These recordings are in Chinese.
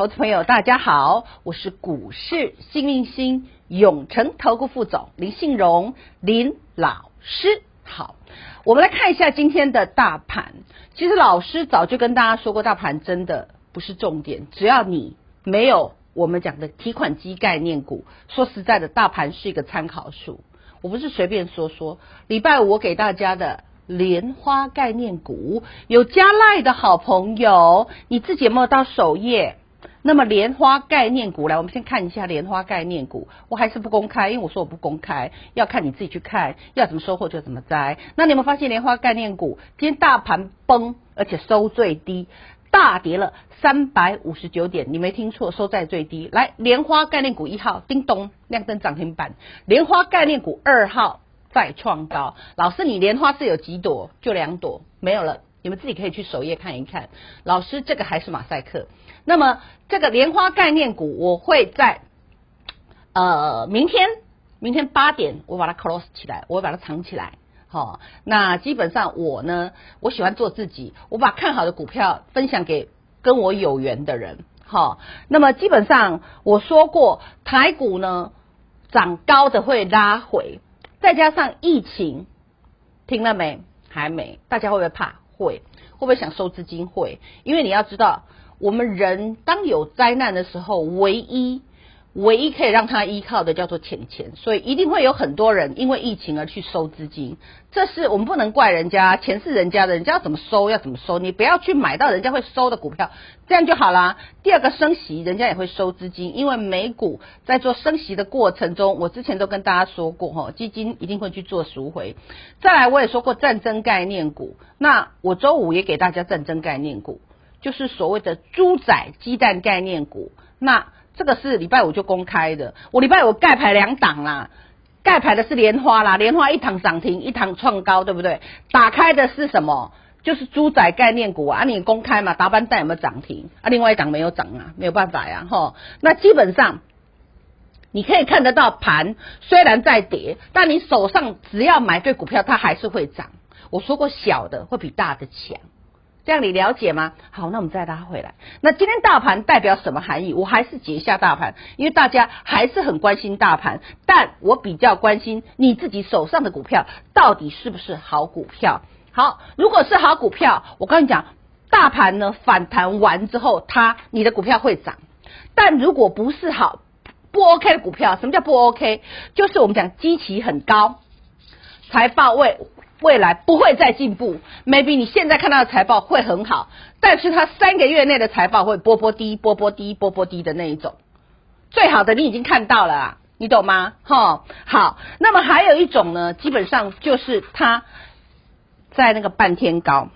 投资朋友，大家好，我是股市幸运星永诚投顾副总林信荣林老师。好，我们来看一下今天的大盘。其实老师早就跟大家说过，大盘真的不是重点，只要你没有我们讲的提款机概念股。说实在的，大盘是一个参考数，我不是随便说说。礼拜五我给大家的。莲花概念股有加赖的好朋友，你自己有没有到首页？那么莲花概念股，来，我们先看一下莲花概念股。我还是不公开，因为我说我不公开，要看你自己去看，要怎么收获就怎么摘。那你有没有发现莲花概念股今天大盘崩，而且收最低，大跌了三百五十九点，你没听错，收在最低。来，莲花概念股一号，叮咚亮灯涨停板；莲花概念股二号。再创高，老师，你莲花是有几朵？就两朵，没有了。你们自己可以去首页看一看。老师，这个还是马赛克。那么这个莲花概念股，我会在呃明天，明天八点，我把它 close 起来，我会把它藏起来。好，那基本上我呢，我喜欢做自己，我把看好的股票分享给跟我有缘的人。好，那么基本上我说过，台股呢涨高的会拉回。再加上疫情，听了没？还没？大家会不会怕？会。会不会想收资金？会。因为你要知道，我们人当有灾难的时候，唯一。唯一可以让他依靠的叫做钱钱，所以一定会有很多人因为疫情而去收资金。这是我们不能怪人家，钱是人家的，人家要怎么收要怎么收，你不要去买到人家会收的股票，这样就好啦。第二个升息，人家也会收资金，因为美股在做升息的过程中，我之前都跟大家说过哈，基金一定会去做赎回。再来，我也说过战争概念股，那我周五也给大家战争概念股，就是所谓的猪仔鸡蛋概念股，那。这个是礼拜五就公开的，我礼拜五盖牌两档啦，盖牌的是莲花啦，莲花一档涨停，一档创高，对不对？打开的是什么？就是猪仔概念股啊，你公开嘛？达班带有没有涨停？啊，另外一档没有涨啊，没有办法呀，吼。那基本上你可以看得到盘虽然在跌，但你手上只要买对股票，它还是会涨。我说过，小的会比大的强。这样你了解吗？好，那我们再拉回来。那今天大盘代表什么含义？我还是解一下大盘，因为大家还是很关心大盘，但我比较关心你自己手上的股票到底是不是好股票。好，如果是好股票，我跟你讲，大盘呢反弹完之后，它你的股票会涨。但如果不是好不 OK 的股票，什么叫不 OK？就是我们讲基期很高，财报位。未来不会再进步，maybe 你现在看到的财报会很好，但是它三个月内的财报会波波低、波波低、波波低的那一种。最好的你已经看到了啦，你懂吗？哈，好。那么还有一种呢，基本上就是它在那个半天高、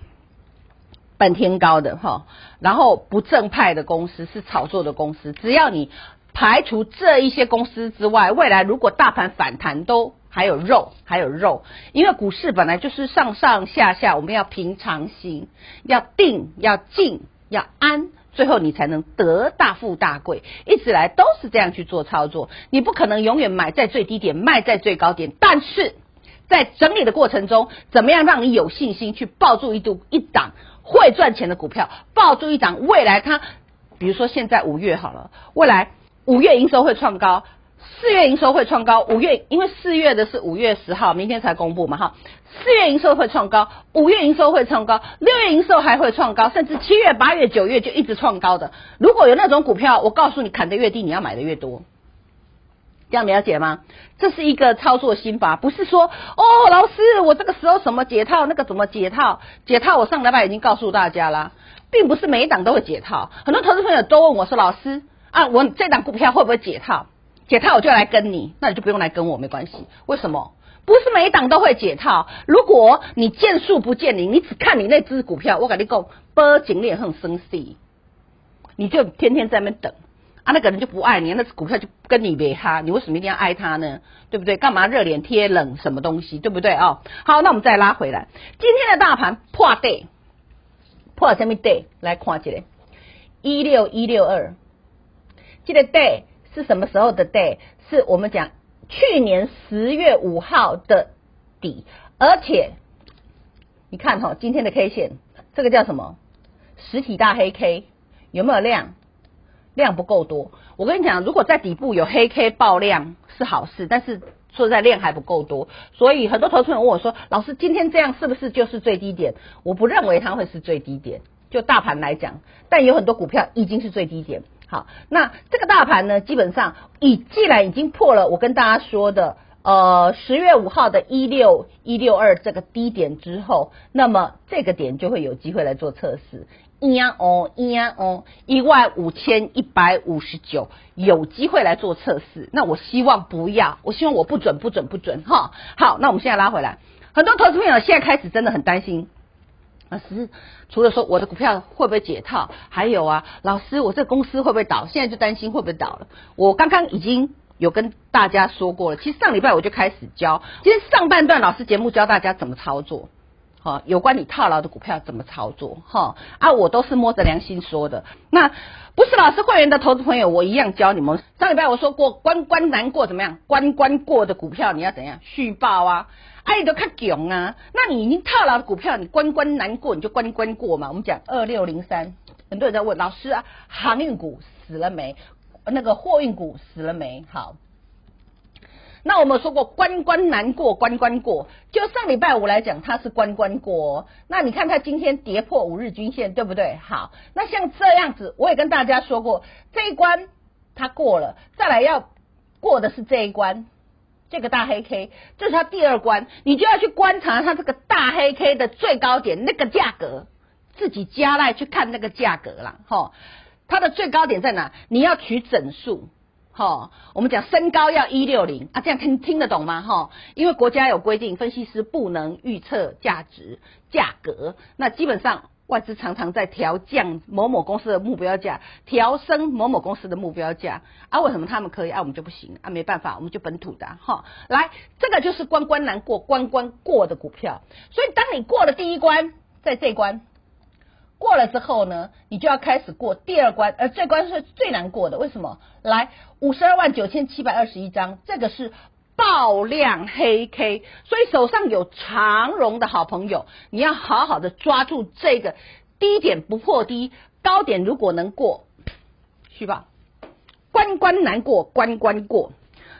半天高的哈，然后不正派的公司是炒作的公司，只要你排除这一些公司之外，未来如果大盘反弹都。还有肉，还有肉，因为股市本来就是上上下下，我们要平常心，要定，要静，要安，最后你才能得大富大贵。一直来都是这样去做操作，你不可能永远买在最低点，卖在最高点。但是在整理的过程中，怎么样让你有信心去抱住一度一档会赚钱的股票，抱住一档未来它，比如说现在五月好了，未来五月营收会创高。四月营收会创高，五月因为四月的是五月十号，明天才公布嘛哈。四月营收会创高，五月营收会创高，六月营收还会创高，甚至七月、八月、九月就一直创高的。如果有那种股票，我告诉你，砍得越低，你要买的越多。这样了解吗？这是一个操作心法，不是说哦，老师，我这个时候什么解套，那个怎么解套？解套我上礼拜已经告诉大家啦，并不是每一档都会解套。很多投资朋友都问我说，老师啊，我这档股票会不会解套？解套我就来跟你，那你就不用来跟我，没关系。为什么？不是每一档都会解套。如果你见树不见林，你只看你那只股票，我跟你讲，波景烈很生气，你就天天在那边等啊，那个人就不爱你，那股票就跟你没哈，你为什么一定要爱他呢？对不对？干嘛热脸贴冷什么东西？对不对哦？好，那我们再拉回来，今天的大盘破底，破什么底？来看这个，一六一六二，这个底是什么时候的 day？是我们讲去年十月五号的底，而且你看哈、哦，今天的 K 线，这个叫什么？实体大黑 K 有没有量？量不够多。我跟你讲，如果在底部有黑 K 爆量是好事，但是说实在量还不够多，所以很多投资人问我说：“老师，今天这样是不是就是最低点？”我不认为它会是最低点，就大盘来讲，但有很多股票已经是最低点。好，那这个大盘呢，基本上已既然已经破了我跟大家说的。呃，十月五号的一六一六二这个低点之后，那么这个点就会有机会来做测试。一呀哦，一呀哦，一万五千一百五十九有机会来做测试。那我希望不要，我希望我不准不准不准哈。好，那我们现在拉回来，很多投资朋友现在开始真的很担心。老师，除了说我的股票会不会解套，还有啊，老师我这个公司会不会倒？现在就担心会不会倒了。我刚刚已经。有跟大家说过了，其实上礼拜我就开始教，今天上半段老师节目教大家怎么操作，哈，有关你套牢的股票怎么操作，哈，啊，我都是摸着良心说的，那不是老师会员的投资朋友，我一样教你们。上礼拜我说过，关关难过怎么样？关关过的股票你要怎样续报啊？哎，你都看囧啊，那你已经套牢的股票，你关关难过你就关关过嘛。我们讲二六零三，很多人在问老师啊，航运股死了没？那个货运股死了没？好，那我们说过关关难过关关过，就上礼拜五来讲，它是关关过。那你看它今天跌破五日均线，对不对？好，那像这样子，我也跟大家说过，这一关它过了，再来要过的是这一关，这个大黑 K，这是它第二关，你就要去观察它这个大黑 K 的最高点那个价格，自己加来去看那个价格啦，齁。它的最高点在哪？你要取整数，哈，我们讲身高要一六零啊，这样听听得懂吗？哈，因为国家有规定，分析师不能预测价值价格。那基本上外资常常在调降某某公司的目标价，调升某某公司的目标价啊。为什么他们可以啊，我们就不行啊？没办法，我们就本土的哈。来，这个就是关关难过关关过的股票。所以当你过了第一关，在这关。过了之后呢，你就要开始过第二关，而这关是最难过的。为什么？来，五十二万九千七百二十一张，这个是爆量黑 K，所以手上有长荣的好朋友，你要好好的抓住这个低点不破低，高点如果能过，去吧，关关难过关关过，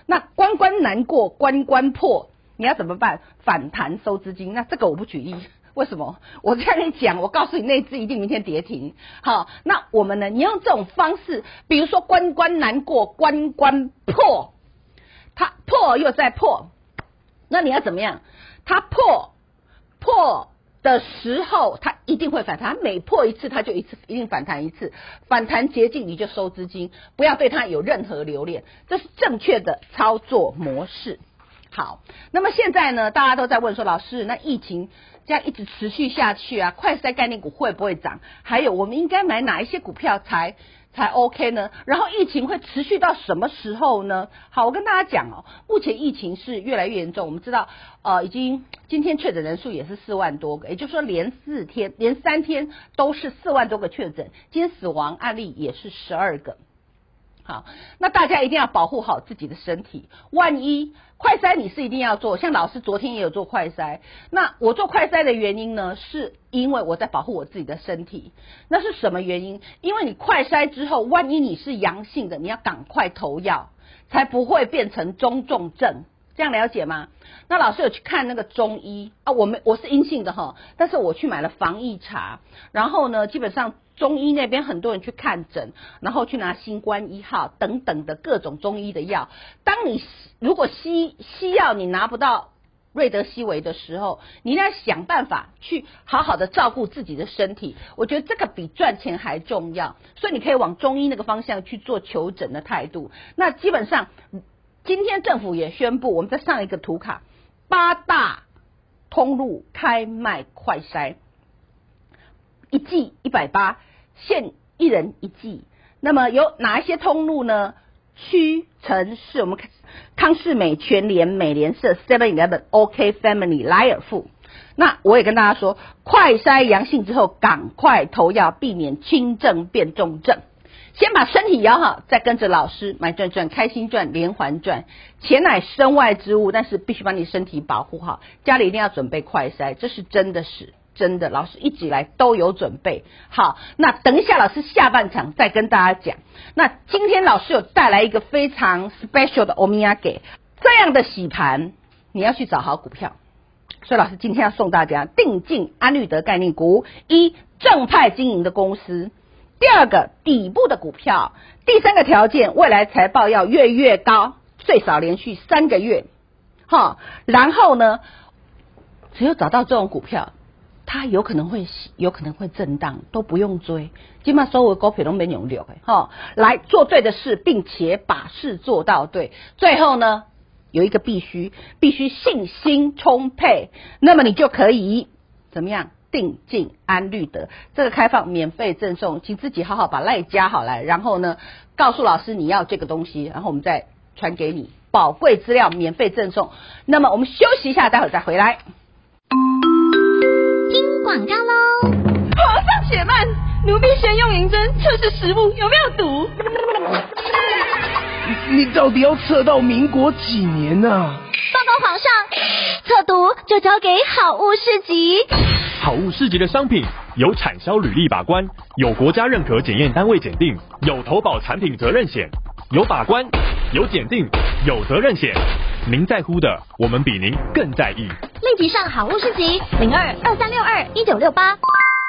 那关关难过关关破，你要怎么办？反弹收资金，那这个我不举例。为什么？我这样跟你讲，我告诉你，那支一定明天跌停。好，那我们呢？你用这种方式，比如说关关难过关关破，它破又再破，那你要怎么样？它破破的时候，它一定会反弹。每破一次，它就一次一定反弹一次。反弹捷径，你就收资金，不要对它有任何留恋。这是正确的操作模式。好，那么现在呢？大家都在问说，老师，那疫情？这样一直持续下去啊，快筛概念股会不会涨？还有，我们应该买哪一些股票才才 OK 呢？然后疫情会持续到什么时候呢？好，我跟大家讲哦，目前疫情是越来越严重。我们知道，呃，已经今天确诊人数也是四万多个，也就是说连四天、连三天都是四万多个确诊，今天死亡案例也是十二个。好，那大家一定要保护好自己的身体。万一快筛你是一定要做，像老师昨天也有做快筛。那我做快筛的原因呢，是因为我在保护我自己的身体。那是什么原因？因为你快筛之后，万一你是阳性的，你要赶快投药，才不会变成中重症。这样了解吗？那老师有去看那个中医啊，我们我是阴性的哈，但是我去买了防疫茶，然后呢，基本上中医那边很多人去看诊，然后去拿新冠一号等等的各种中医的药。当你如果西西药你拿不到瑞德西韦的时候，你应该想办法去好好的照顾自己的身体。我觉得这个比赚钱还重要，所以你可以往中医那个方向去做求诊的态度。那基本上。今天政府也宣布，我们再上一个图卡，八大通路开卖快筛，一剂一百八，限一人一剂。那么有哪一些通路呢？屈臣氏，我们康是美、全联、美联社、Seven Eleven、OK Family、莱尔富。那我也跟大家说，快筛阳性之后，赶快投药，避免轻症变重症。先把身体养好，再跟着老师买转转，开心转，连环转。钱乃身外之物，但是必须把你身体保护好。家里一定要准备快筛，这是真的事真的。老师一直以来都有准备好。那等一下，老师下半场再跟大家讲。那今天老师有带来一个非常 special 的欧米亚给这样的洗盘，你要去找好股票。所以老师今天要送大家定进安律得概念股，一正派经营的公司。第二个底部的股票，第三个条件，未来财报要越越高，最少连续三个月，哈，然后呢，只有找到这种股票，它有可能会有可能会震荡，都不用追，基本上所有股票都没有留，哈，来做对的事，并且把事做到对，最后呢，有一个必须，必须信心充沛，那么你就可以怎么样？定静安律得，这个开放免费赠送，请自己好好把赖加好来，然后呢，告诉老师你要这个东西，然后我们再传给你宝贵资料，免费赠送。那么我们休息一下，待会儿再回来。听广告喽！皇上且慢，奴婢先用银针测试食物有没有毒。你到底要测到民国几年呢、啊？报告皇上，测毒就交给好物市集。好物市集的商品有产销履历把关，有国家认可检验单位检定，有投保产品责任险，有把关，有检定，有责任险。您在乎的，我们比您更在意。立即上好物市集零二二三六二一九六八。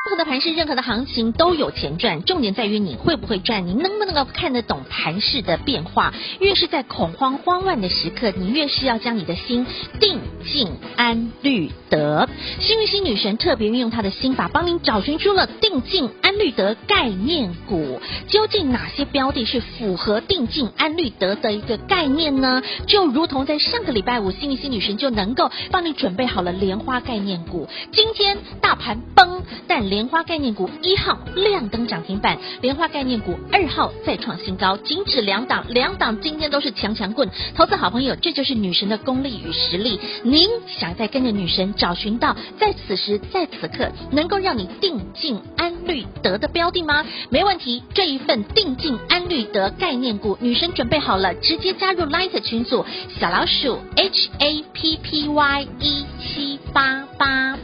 任何的盘市，任何的行情都有钱赚，重点在于你会不会赚，你能不能够看得懂盘市的变化。越是在恐慌慌乱的时刻，你越是要将你的心定进安律得。幸运星女神特别运用她的心法，帮您找寻出了定进安律得概念股。究竟哪些标的是符合定进安律得的一个概念呢？就如同在上个礼拜五，幸运星女神就能够帮你准备好了莲花概念股。今天大盘崩，但莲莲花概念股一号亮灯涨停板，莲花概念股二号再创新高，仅止两档，两档今天都是强强棍。投资好朋友，这就是女神的功力与实力。您想再跟着女神找寻到在此时在此刻能够让你定进安律得的标的吗？没问题，这一份定进安律得概念股，女神准备好了，直接加入 Light 群组，小老鼠 H A P P Y 一七八八。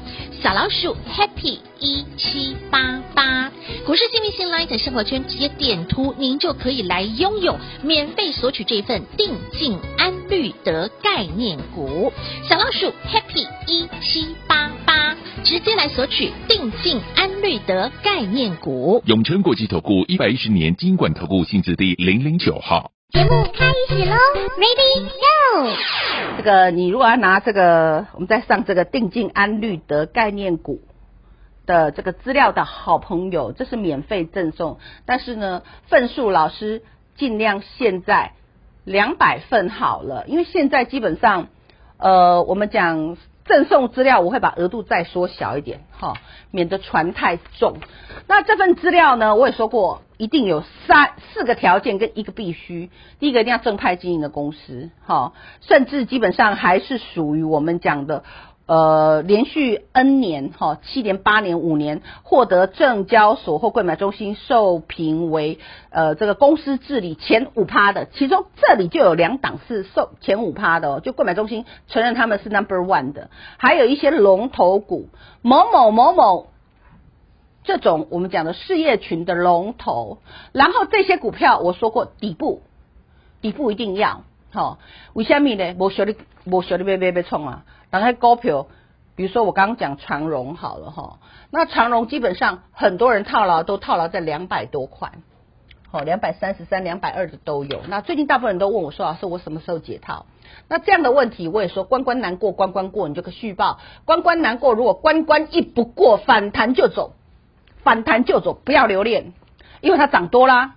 小老鼠 Happy 一七八八，股市幸运星 Light 生活圈直接点图，您就可以来拥有免费索取这份定静安律德概念股。小老鼠 Happy 一七八八，直接来索取定静安律德概念股。永诚国际投顾一百一十年金管投顾性质第零零九号。节目开始喽，Ready Go！这个你如果要拿这个，我们在上这个定静安律德概念股的这个资料的好朋友，这是免费赠送。但是呢，份数老师尽量现在两百份好了，因为现在基本上，呃，我们讲。赠送资料我会把额度再缩小一点，哈，免得船太重。那这份资料呢，我也说过，一定有三四个条件跟一个必须。第一个一定要正派经营的公司，哈，甚至基本上还是属于我们讲的。呃，连续 N 年哈，七年、八年、五年获得证交所或柜买中心受评为呃这个公司治理前五趴的，其中这里就有两档是受前五趴的哦，就柜买中心承认他们是 Number One 的，还有一些龙头股某某某某这种我们讲的事业群的龙头，然后这些股票我说过底部底部一定要好，为什么呢？我学的我学的别别别冲啊！打开股票，比如说我刚刚讲长荣好了哈，那长荣基本上很多人套牢都套牢在两百多块，好，两百三十三、两百二的都有。那最近大部分人都问我说：“老师，我什么时候解套？”那这样的问题我也说：关关难过关关过，你就可续报。关关难过，如果关关一不过，反弹就走，反弹就走，不要留恋，因为它涨多啦，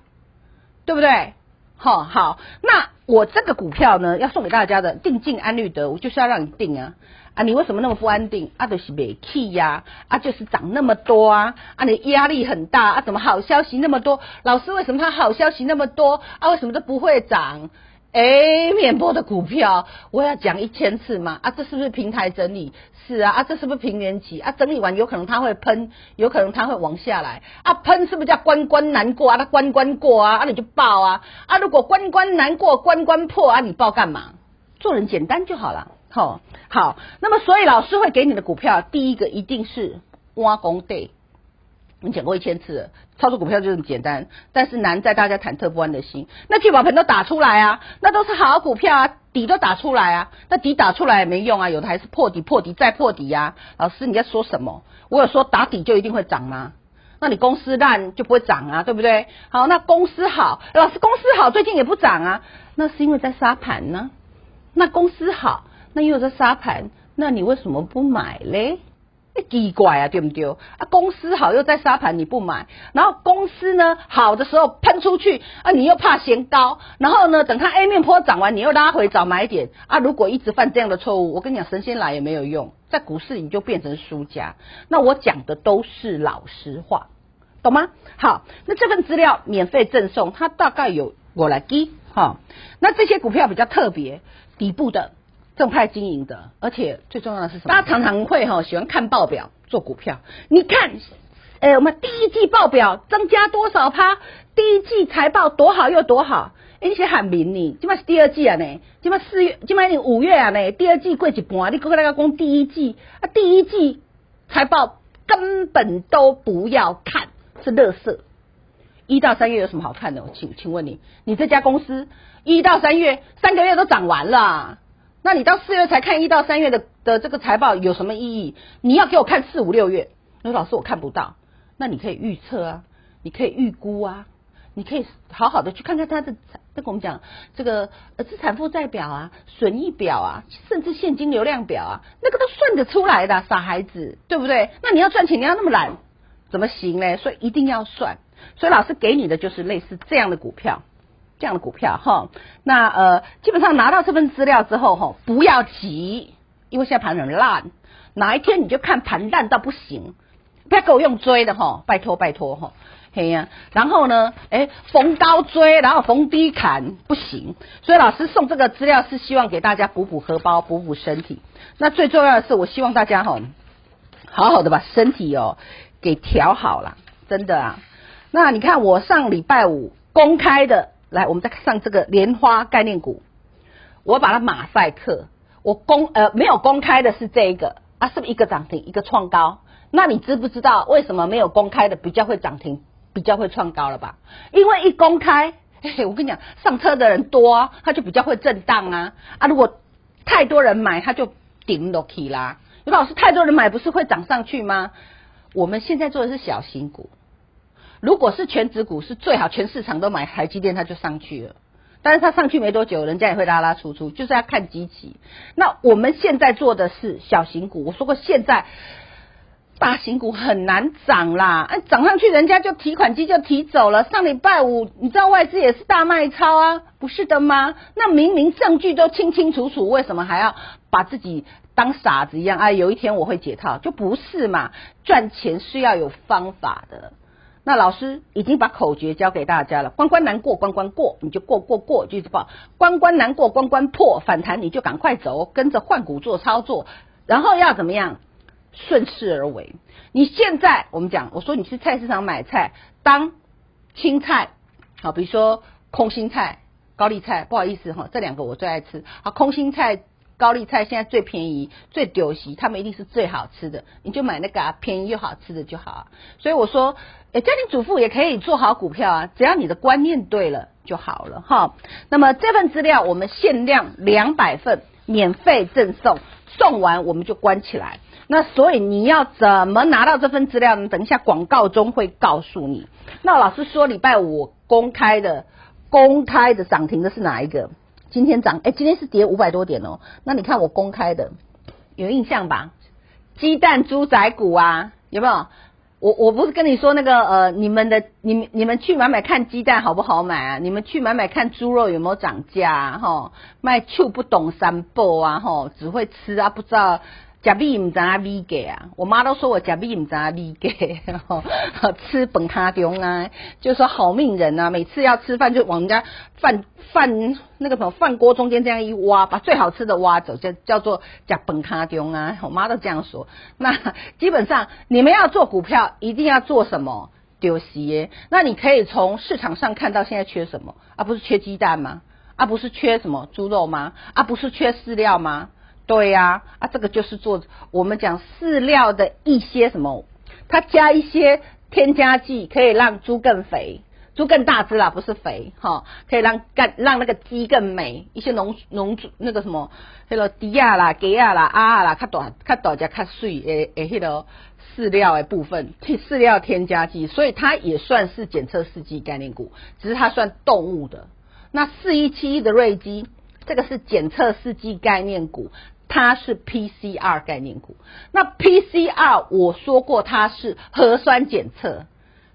对不对？好好，那我这个股票呢，要送给大家的定进安绿德，我就是要让你定啊啊！你为什么那么不安定啊？就是没气呀啊！就是涨那么多啊啊！你压力很大啊！怎么好消息那么多？老师为什么他好消息那么多啊？为什么都不会涨？哎，面波的股票我要讲一千次吗？啊，这是不是平台整理？是啊，啊，这是不是平原期？啊，整理完有可能它会喷，有可能它会往下来。啊，喷是不是叫关关难过啊？它关关过啊，啊你就报啊。啊，如果关关难过，关关破啊，你报干嘛？做人简单就好了。好，好，那么所以老师会给你的股票，第一个一定是挖工地。你讲过一千次了，操作股票就这么简单，但是难在大家忐忑不安的心。那聚宝盆都打出来啊，那都是好股票啊，底都打出来啊，那底打出来也没用啊，有的还是破底、破底再破底呀、啊。老师你在说什么？我有说打底就一定会涨吗？那你公司烂就不会涨啊，对不对？好，那公司好，老师公司好，最近也不涨啊，那是因为在沙盘呢。那公司好，那又在沙盘，那你为什么不买嘞？奇怪啊，对不对？啊，公司好又在沙盘，你不买，然后公司呢好的时候喷出去啊，你又怕嫌高，然后呢等它 A 面坡涨完，你又拉回找买点啊。如果一直犯这样的错误，我跟你讲，神仙来也没有用，在股市你就变成输家。那我讲的都是老实话，懂吗？好，那这份资料免费赠送，它大概有我来给哈。那这些股票比较特别，底部的。正派经营的，而且最重要的是什么？大家常常会哈喜欢看报表做股票。你看，哎、欸，我们第一季报表增加多少趴？第一季财报多好又多好？哎、欸，你是喊明你，今嘛是第二季啊呢？今嘛四月，今嘛你五月啊呢？第二季过一半，你搁个那个讲第一季啊？第一季财报根本都不要看，是垃圾。一到三月有什么好看的？我请请问你，你这家公司一到三月三个月都涨完了。那你到四月才看一到三月的的这个财报有什么意义？你要给我看四五六月，那老师我看不到。那你可以预测啊，你可以预估啊，你可以好好的去看看它的，这个我们讲这个资产负债表啊、损益表啊，甚至现金流量表啊，那个都算得出来的，傻孩子，对不对？那你要赚钱，你要那么懒，怎么行呢？所以一定要算。所以老师给你的就是类似这样的股票。这样的股票哈，那呃，基本上拿到这份资料之后哈，不要急，因为现在盘很烂，哪一天你就看盘烂到不行，不要给我用追的哈，拜托拜托哈，嘿呀，然后呢，哎，逢高追，然后逢低砍不行，所以老师送这个资料是希望给大家补补荷包，补补身体。那最重要的是，我希望大家哈，好好的把身体哦给调好了，真的啊。那你看我上礼拜五公开的。来，我们再上这个莲花概念股，我把它马赛克。我公呃没有公开的是这一个啊，是不是一个涨停，一个创高？那你知不知道为什么没有公开的比较会涨停，比较会创高了吧？因为一公开，嘿嘿，我跟你讲，上车的人多，它就比较会震荡啊啊！如果太多人买，它就顶落去啦。有老师，太多人买不是会涨上去吗？我们现在做的是小型股。如果是全值股，是最好全市场都买台积电，它就上去了。但是它上去没多久，人家也会拉拉出出，就是要看机器。那我们现在做的是小型股。我说过，现在大型股很难涨啦，哎，涨上去人家就提款机就提走了。上礼拜五，你知道外资也是大卖超啊，不是的吗？那明明证据都清清楚楚，为什么还要把自己当傻子一样？哎，有一天我会解套，就不是嘛？赚钱是要有方法的。那老师已经把口诀教给大家了，关关难过关关过，你就过过过，就一直报。关关难过关关破，反弹你就赶快走，跟着换股做操作，然后要怎么样？顺势而为。你现在我们讲，我说你去菜市场买菜，当青菜，好，比如说空心菜、高丽菜，不好意思哈，这两个我最爱吃。好，空心菜。高丽菜现在最便宜、最丢席，他们一定是最好吃的，你就买那个啊，便宜又好吃的就好啊。所以我说，诶，家庭主妇也可以做好股票啊，只要你的观念对了就好了哈。那么这份资料我们限量两百份，免费赠送，送完我们就关起来。那所以你要怎么拿到这份资料呢？等一下广告中会告诉你。那老师说礼拜五公开的公开的涨停的是哪一个？今天涨，哎，今天是跌五百多点哦。那你看我公开的，有印象吧？鸡蛋猪仔股啊，有没有？我我不是跟你说那个呃，你们的你们你们去买买看鸡蛋好不好买啊？你们去买买看猪肉有没有涨价啊？哈，卖醋不懂三步啊，哈，只会吃啊，不知道。假币唔知阿米给啊！我妈都说我假币唔知阿米给，吃本卡中啊，就说好命人啊！每次要吃饭就往人家饭饭那个什么饭锅中间这样一挖，把最好吃的挖走，叫叫做假本卡中啊！我妈都这样说。那基本上你们要做股票，一定要做什么丢西？那你可以从市场上看到现在缺什么啊？不是缺鸡蛋吗？啊，不是缺什么猪肉吗？啊，不是缺饲料吗？对呀、啊，啊，这个就是做我们讲饲料的一些什么，它加一些添加剂，可以让猪更肥，猪更大只啦，不是肥哈，可以让干让那个鸡更美。一些农农那个什么，那个迪亚啦、给亚啦、鸭啦，较大较大只卡碎诶诶，迄个饲料的部分，饲料添加剂，所以它也算是检测试剂概念股，只是它算动物的。那四一七一的瑞基，这个是检测试剂概念股。它是 PCR 概念股，那 PCR 我说过它是核酸检测，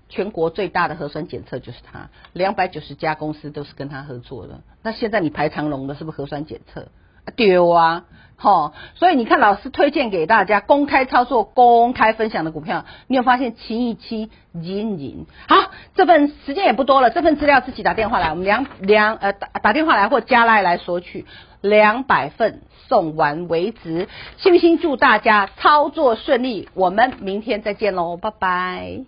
全国最大的核酸检测就是它，两百九十家公司都是跟它合作的。那现在你排长龙的是不是核酸检测？丢啊，齁，所以你看老师推荐给大家公开操作、公开分享的股票，你有发现七一七银银？好，这份时间也不多了，这份资料自己打电话来，我们两两呃打打电话来或加来来索取，两百份送完为止。信不信？祝大家操作顺利，我们明天再见喽，拜拜。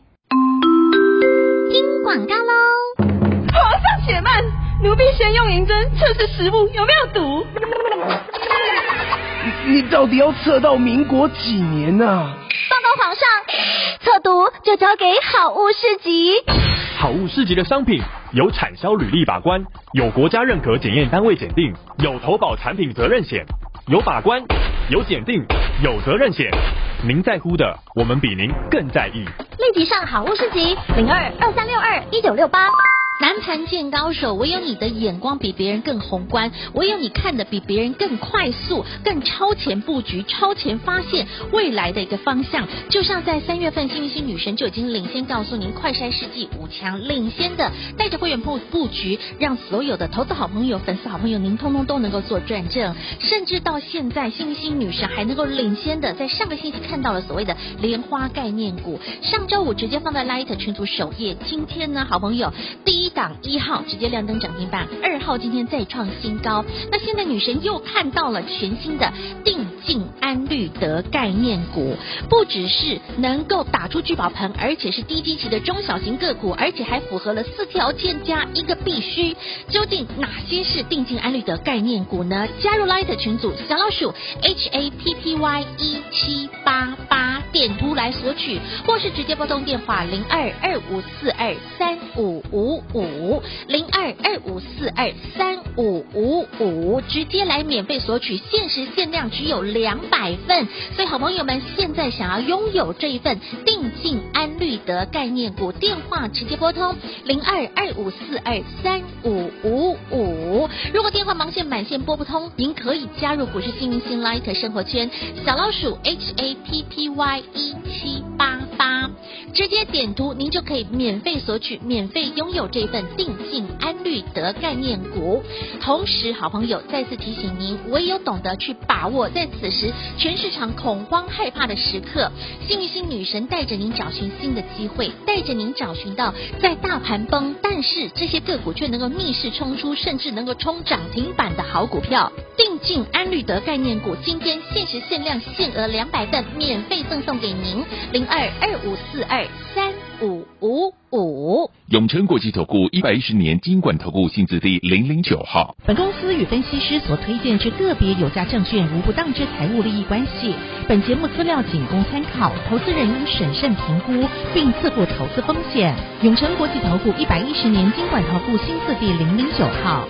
听广告喽，皇上且慢。奴婢先用银针测试食物有没有毒。你到底要测到民国几年呢？啊？报告皇上，测毒就交给好物市集。好物市集的商品有产销履历把关，有国家认可检验单位检定，有投保产品责任险，有把关，有检定，有责任险。您在乎的，我们比您更在意。立即上好物市集零二二三六二一九六八。南盘见高手，唯有你的眼光比别人更宏观，唯有你看的比别人更快速、更超前布局、超前发现未来的一个方向。就像在三月份，幸运星女神就已经领先告诉您，快筛世纪五强领先的，带着会员布布局，让所有的投资好朋友、粉丝好朋友，您通通都能够做转正。甚至到现在，幸运星女神还能够领先的，在上个星期看到了所谓的莲花概念股，上周五直接放在 Light 群组首页。今天呢，好朋友第一。一档一号直接亮灯涨停板，二号今天再创新高。那现在女神又看到了全新的定静安绿德概念股，不只是能够打出聚宝盆，而且是低基期的中小型个股，而且还符合了四条件加一个必须。究竟哪些是定静安绿德概念股呢？加入 Light 群组小老鼠 H A P P Y 一七八八点图来索取，或是直接拨通电话零二二五四二三五五五。零二二五四二三五五五，直接来免费索取，限时限量只有两百份，所以好朋友们现在想要拥有这一份定晋安绿德概念股，电话直接拨通零二二五四二三五五五。如果电话忙线满线拨不通，您可以加入股市幸运星 Light 生活圈小老鼠 H A P P Y 一七八八，直接点图，您就可以免费索取，免费拥有这一份。定晋安绿德概念股，同时好朋友再次提醒您，唯有懂得去把握，在此时全市场恐慌害怕的时刻，幸运星女神带着您找寻新的机会，带着您找寻到在大盘崩，但是这些个股却能够逆势冲出，甚至能够冲涨停板的好股票。定晋安绿德概念股今天限时限量，限额两百份，免费赠送给您，零二二五四二三五五五。永诚国际投顾一百一十年金管投顾新字第零零九号。本公司与分析师所推荐之个别有价证券无不当之财务利益关系。本节目资料仅供参考，投资人应审慎评估并自负投资风险。永诚国际投顾一百一十年金管投顾新字第零零九号。